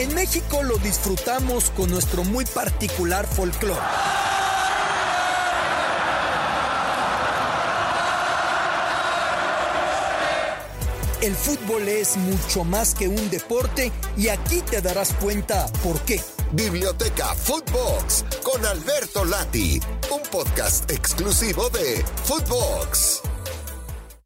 En México lo disfrutamos con nuestro muy particular folclore. El fútbol es mucho más que un deporte y aquí te darás cuenta por qué. Biblioteca Footbox con Alberto Lati, un podcast exclusivo de Footbox.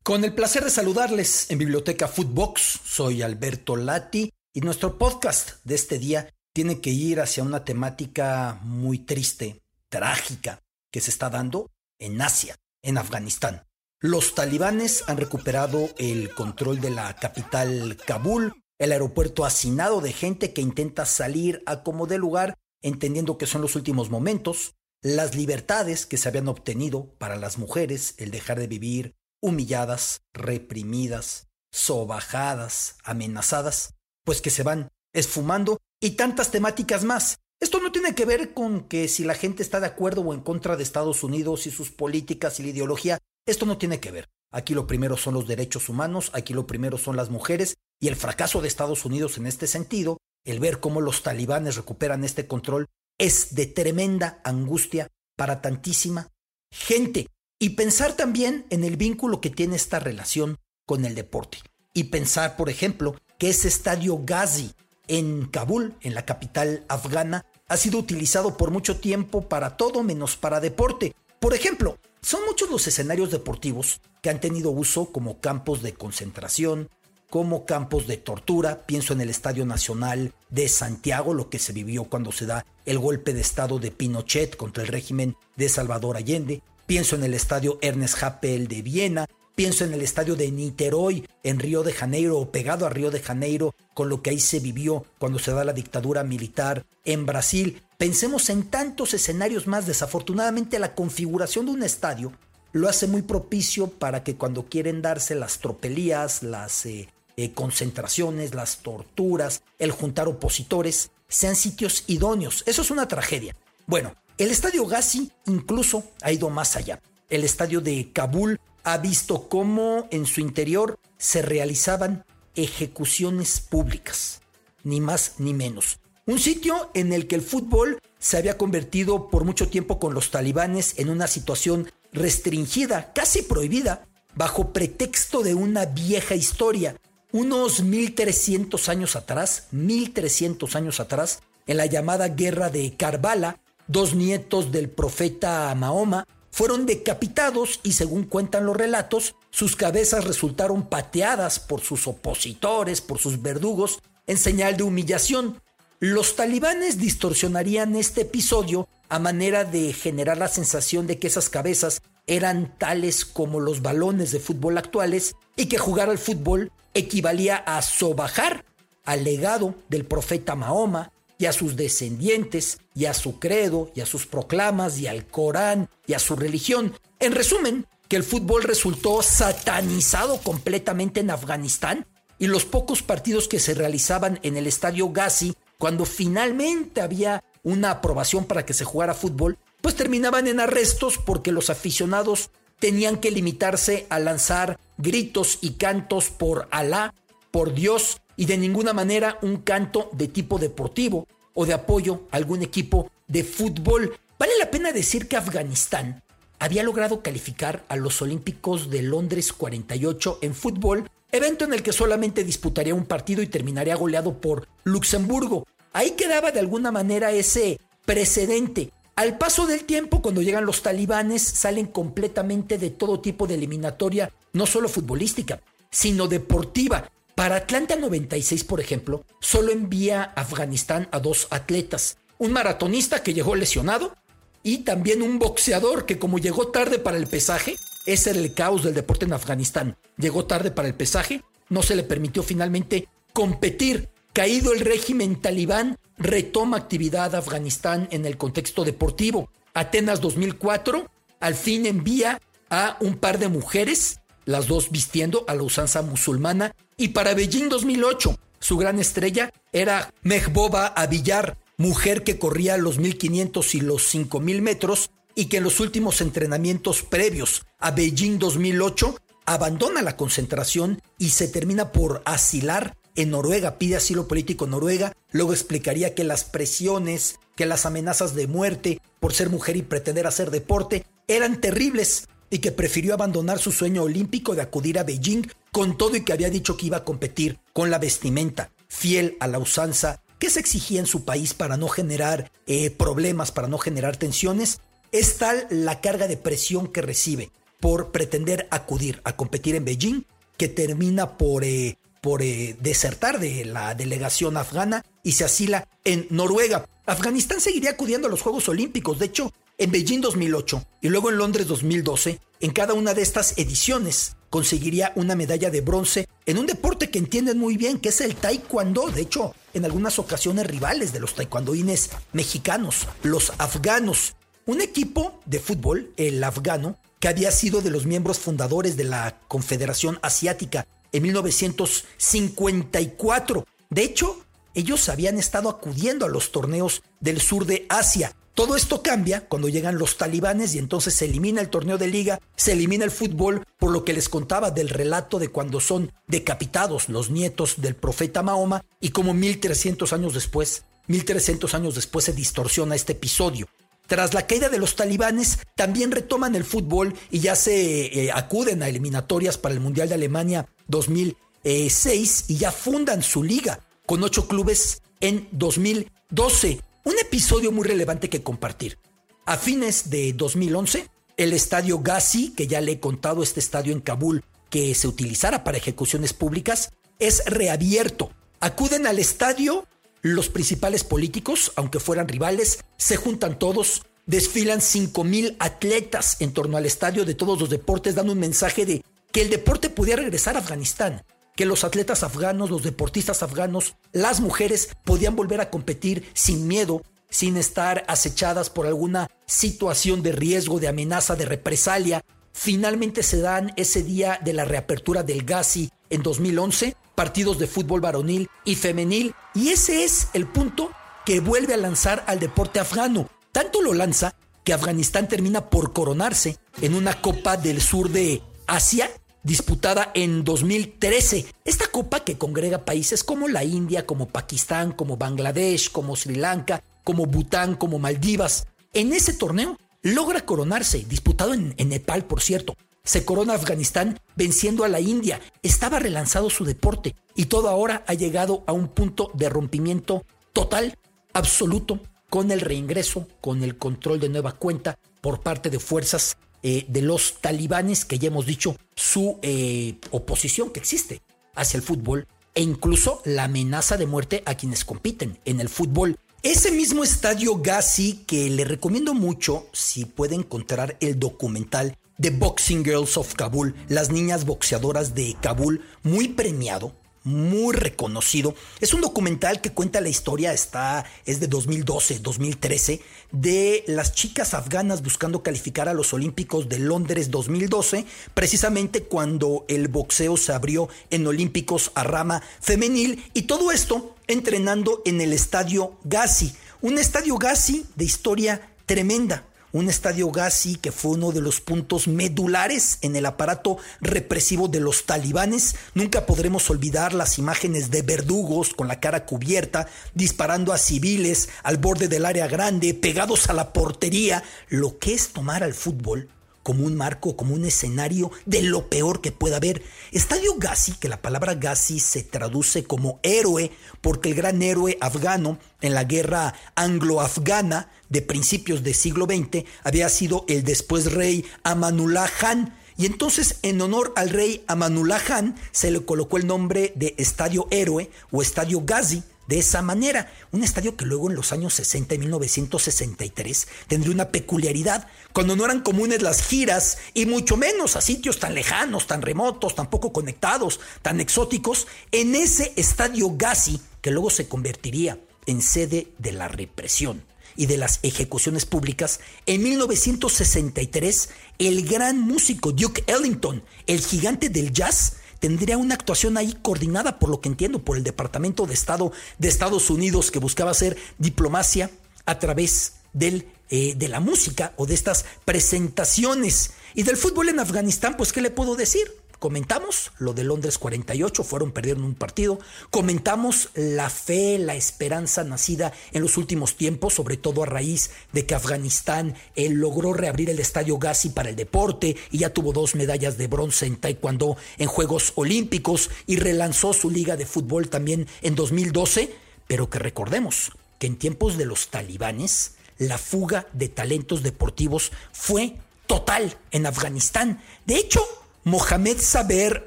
Con el placer de saludarles en Biblioteca Footbox, soy Alberto Lati y nuestro podcast de este día tiene que ir hacia una temática muy triste, trágica, que se está dando en Asia, en Afganistán. Los talibanes han recuperado el control de la capital Kabul, el aeropuerto hacinado de gente que intenta salir a como de lugar, entendiendo que son los últimos momentos, las libertades que se habían obtenido para las mujeres, el dejar de vivir humilladas, reprimidas, sobajadas, amenazadas, pues que se van esfumando y tantas temáticas más. Esto no tiene que ver con que si la gente está de acuerdo o en contra de Estados Unidos y sus políticas y la ideología, esto no tiene que ver. Aquí lo primero son los derechos humanos, aquí lo primero son las mujeres y el fracaso de Estados Unidos en este sentido, el ver cómo los talibanes recuperan este control, es de tremenda angustia para tantísima gente. Y pensar también en el vínculo que tiene esta relación con el deporte. Y pensar, por ejemplo, que ese estadio Ghazi en Kabul, en la capital afgana, ha sido utilizado por mucho tiempo para todo menos para deporte. Por ejemplo, son muchos los escenarios deportivos que han tenido uso como campos de concentración, como campos de tortura. Pienso en el Estadio Nacional de Santiago, lo que se vivió cuando se da el golpe de Estado de Pinochet contra el régimen de Salvador Allende. Pienso en el Estadio Ernest Happel de Viena, Pienso en el estadio de Niterói, en Río de Janeiro, o pegado a Río de Janeiro, con lo que ahí se vivió cuando se da la dictadura militar en Brasil. Pensemos en tantos escenarios más. Desafortunadamente, la configuración de un estadio lo hace muy propicio para que cuando quieren darse las tropelías, las eh, eh, concentraciones, las torturas, el juntar opositores, sean sitios idóneos. Eso es una tragedia. Bueno, el estadio Gazi incluso ha ido más allá. El estadio de Kabul ha visto cómo en su interior se realizaban ejecuciones públicas, ni más ni menos. Un sitio en el que el fútbol se había convertido por mucho tiempo con los talibanes en una situación restringida, casi prohibida, bajo pretexto de una vieja historia. Unos 1300 años atrás, 1300 años atrás, en la llamada guerra de Karbala, dos nietos del profeta Mahoma fueron decapitados y según cuentan los relatos, sus cabezas resultaron pateadas por sus opositores, por sus verdugos, en señal de humillación. Los talibanes distorsionarían este episodio a manera de generar la sensación de que esas cabezas eran tales como los balones de fútbol actuales y que jugar al fútbol equivalía a sobajar al legado del profeta Mahoma, y a sus descendientes, y a su credo, y a sus proclamas, y al Corán, y a su religión. En resumen, que el fútbol resultó satanizado completamente en Afganistán y los pocos partidos que se realizaban en el estadio Ghazi, cuando finalmente había una aprobación para que se jugara fútbol, pues terminaban en arrestos porque los aficionados tenían que limitarse a lanzar gritos y cantos por Alá, por Dios y de ninguna manera un canto de tipo deportivo o de apoyo a algún equipo de fútbol. Vale la pena decir que Afganistán había logrado calificar a los Olímpicos de Londres 48 en fútbol, evento en el que solamente disputaría un partido y terminaría goleado por Luxemburgo. Ahí quedaba de alguna manera ese precedente. Al paso del tiempo, cuando llegan los talibanes, salen completamente de todo tipo de eliminatoria, no solo futbolística, sino deportiva. Para Atlanta 96, por ejemplo, solo envía a Afganistán a dos atletas. Un maratonista que llegó lesionado y también un boxeador que como llegó tarde para el pesaje, ese era el caos del deporte en Afganistán. Llegó tarde para el pesaje, no se le permitió finalmente competir. Caído el régimen talibán, retoma actividad Afganistán en el contexto deportivo. Atenas 2004 al fin envía a un par de mujeres, las dos vistiendo a la usanza musulmana, y para Beijing 2008 su gran estrella era Mehboba Abillar, mujer que corría los 1500 y los 5000 metros y que en los últimos entrenamientos previos a Beijing 2008 abandona la concentración y se termina por asilar en Noruega, pide asilo político en Noruega, luego explicaría que las presiones, que las amenazas de muerte por ser mujer y pretender hacer deporte eran terribles y que prefirió abandonar su sueño olímpico de acudir a Beijing con todo y que había dicho que iba a competir con la vestimenta, fiel a la usanza que se exigía en su país para no generar eh, problemas, para no generar tensiones, es tal la carga de presión que recibe por pretender acudir a competir en Beijing que termina por eh, por eh, desertar de la delegación afgana y se asila en Noruega. Afganistán seguiría acudiendo a los Juegos Olímpicos, de hecho, en Beijing 2008 y luego en Londres 2012, en cada una de estas ediciones conseguiría una medalla de bronce en un deporte que entienden muy bien, que es el taekwondo, de hecho, en algunas ocasiones rivales de los taekwondoines mexicanos, los afganos. Un equipo de fútbol, el afgano, que había sido de los miembros fundadores de la Confederación Asiática en 1954. De hecho, ellos habían estado acudiendo a los torneos del sur de Asia. Todo esto cambia cuando llegan los talibanes y entonces se elimina el torneo de liga, se elimina el fútbol, por lo que les contaba del relato de cuando son decapitados los nietos del profeta Mahoma y como 1300 años después, 1300 años después se distorsiona este episodio. Tras la caída de los talibanes, también retoman el fútbol y ya se eh, acuden a eliminatorias para el Mundial de Alemania 2006 y ya fundan su liga con ocho clubes en 2012. Un episodio muy relevante que compartir. A fines de 2011, el estadio Ghazi, que ya le he contado, este estadio en Kabul que se utilizara para ejecuciones públicas, es reabierto. Acuden al estadio los principales políticos, aunque fueran rivales, se juntan todos, desfilan 5.000 atletas en torno al estadio de todos los deportes, dando un mensaje de que el deporte podía regresar a Afganistán, que los atletas afganos, los deportistas afganos, las mujeres podían volver a competir sin miedo, sin estar acechadas por alguna situación de riesgo, de amenaza, de represalia. Finalmente se dan ese día de la reapertura del GASI en 2011, partidos de fútbol varonil y femenil, y ese es el punto que vuelve a lanzar al deporte afgano. Tanto lo lanza que Afganistán termina por coronarse en una Copa del Sur de Asia disputada en 2013. Esta copa que congrega países como la India, como Pakistán, como Bangladesh, como Sri Lanka, como Bután, como Maldivas. En ese torneo logra coronarse, disputado en, Nepal, por cierto. Se corona Afganistán venciendo a la India. Estaba relanzado su deporte y todo ahora ha llegado a un punto de rompimiento total, absoluto, con el reingreso, con el control de nueva cuenta por parte de fuerzas eh, de los talibanes, que ya hemos dicho su eh, oposición que existe hacia el fútbol e incluso la amenaza de muerte a quienes compiten en el fútbol. Ese mismo estadio Ghazi que le recomiendo mucho si puede encontrar el documental The Boxing Girls of Kabul, las niñas boxeadoras de Kabul, muy premiado, muy reconocido. Es un documental que cuenta la historia, está, es de 2012, 2013, de las chicas afganas buscando calificar a los Olímpicos de Londres 2012, precisamente cuando el boxeo se abrió en Olímpicos a rama femenil y todo esto entrenando en el estadio Gazi, un estadio Gazi de historia tremenda un estadio Ghazi que fue uno de los puntos medulares en el aparato represivo de los talibanes. Nunca podremos olvidar las imágenes de verdugos con la cara cubierta, disparando a civiles al borde del área grande, pegados a la portería. Lo que es tomar al fútbol como un marco, como un escenario de lo peor que pueda haber. Estadio Ghazi, que la palabra Ghazi se traduce como héroe, porque el gran héroe afgano en la guerra anglo-afgana de principios del siglo XX había sido el después rey Amanullah Khan. Y entonces, en honor al rey Amanullah Khan, se le colocó el nombre de Estadio Héroe o Estadio Ghazi, de esa manera. Un estadio que luego en los años 60 y 1963 tendría una peculiaridad, cuando no eran comunes las giras y mucho menos a sitios tan lejanos, tan remotos, tan poco conectados, tan exóticos. En ese estadio Gassi que luego se convertiría en sede de la represión y de las ejecuciones públicas, en 1963 el gran músico Duke Ellington, el gigante del jazz, tendría una actuación ahí coordinada, por lo que entiendo, por el Departamento de Estado de Estados Unidos que buscaba hacer diplomacia a través del, eh, de la música o de estas presentaciones. Y del fútbol en Afganistán, pues, ¿qué le puedo decir? Comentamos lo de Londres 48, fueron perdiendo un partido. Comentamos la fe, la esperanza nacida en los últimos tiempos, sobre todo a raíz de que Afganistán eh, logró reabrir el estadio Gazi para el deporte y ya tuvo dos medallas de bronce en Taekwondo en Juegos Olímpicos y relanzó su liga de fútbol también en 2012. Pero que recordemos que en tiempos de los talibanes, la fuga de talentos deportivos fue total en Afganistán. De hecho, Mohamed Saber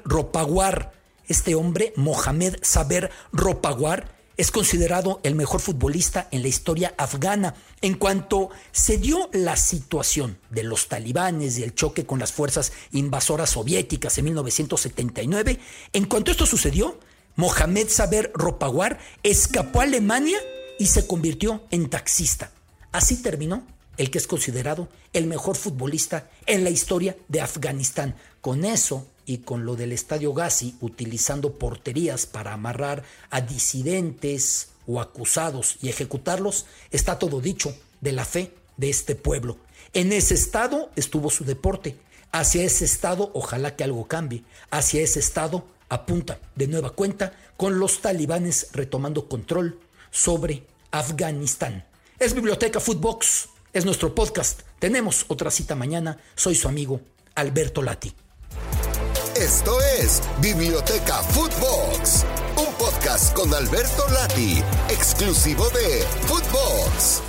Ropawar. Este hombre, Mohamed Saber Ropawar, es considerado el mejor futbolista en la historia afgana. En cuanto se dio la situación de los talibanes y el choque con las fuerzas invasoras soviéticas en 1979, en cuanto esto sucedió, Mohamed Saber Ropawar escapó a Alemania y se convirtió en taxista. Así terminó el que es considerado el mejor futbolista en la historia de Afganistán. Con eso y con lo del estadio Gazi, utilizando porterías para amarrar a disidentes o acusados y ejecutarlos, está todo dicho de la fe de este pueblo. En ese estado estuvo su deporte. Hacia ese estado ojalá que algo cambie. Hacia ese estado apunta de nueva cuenta con los talibanes retomando control sobre Afganistán. Es Biblioteca Footbox es nuestro podcast. Tenemos otra cita mañana. Soy su amigo Alberto Lati. Esto es Biblioteca Footbox, un podcast con Alberto Lati, exclusivo de Footbox.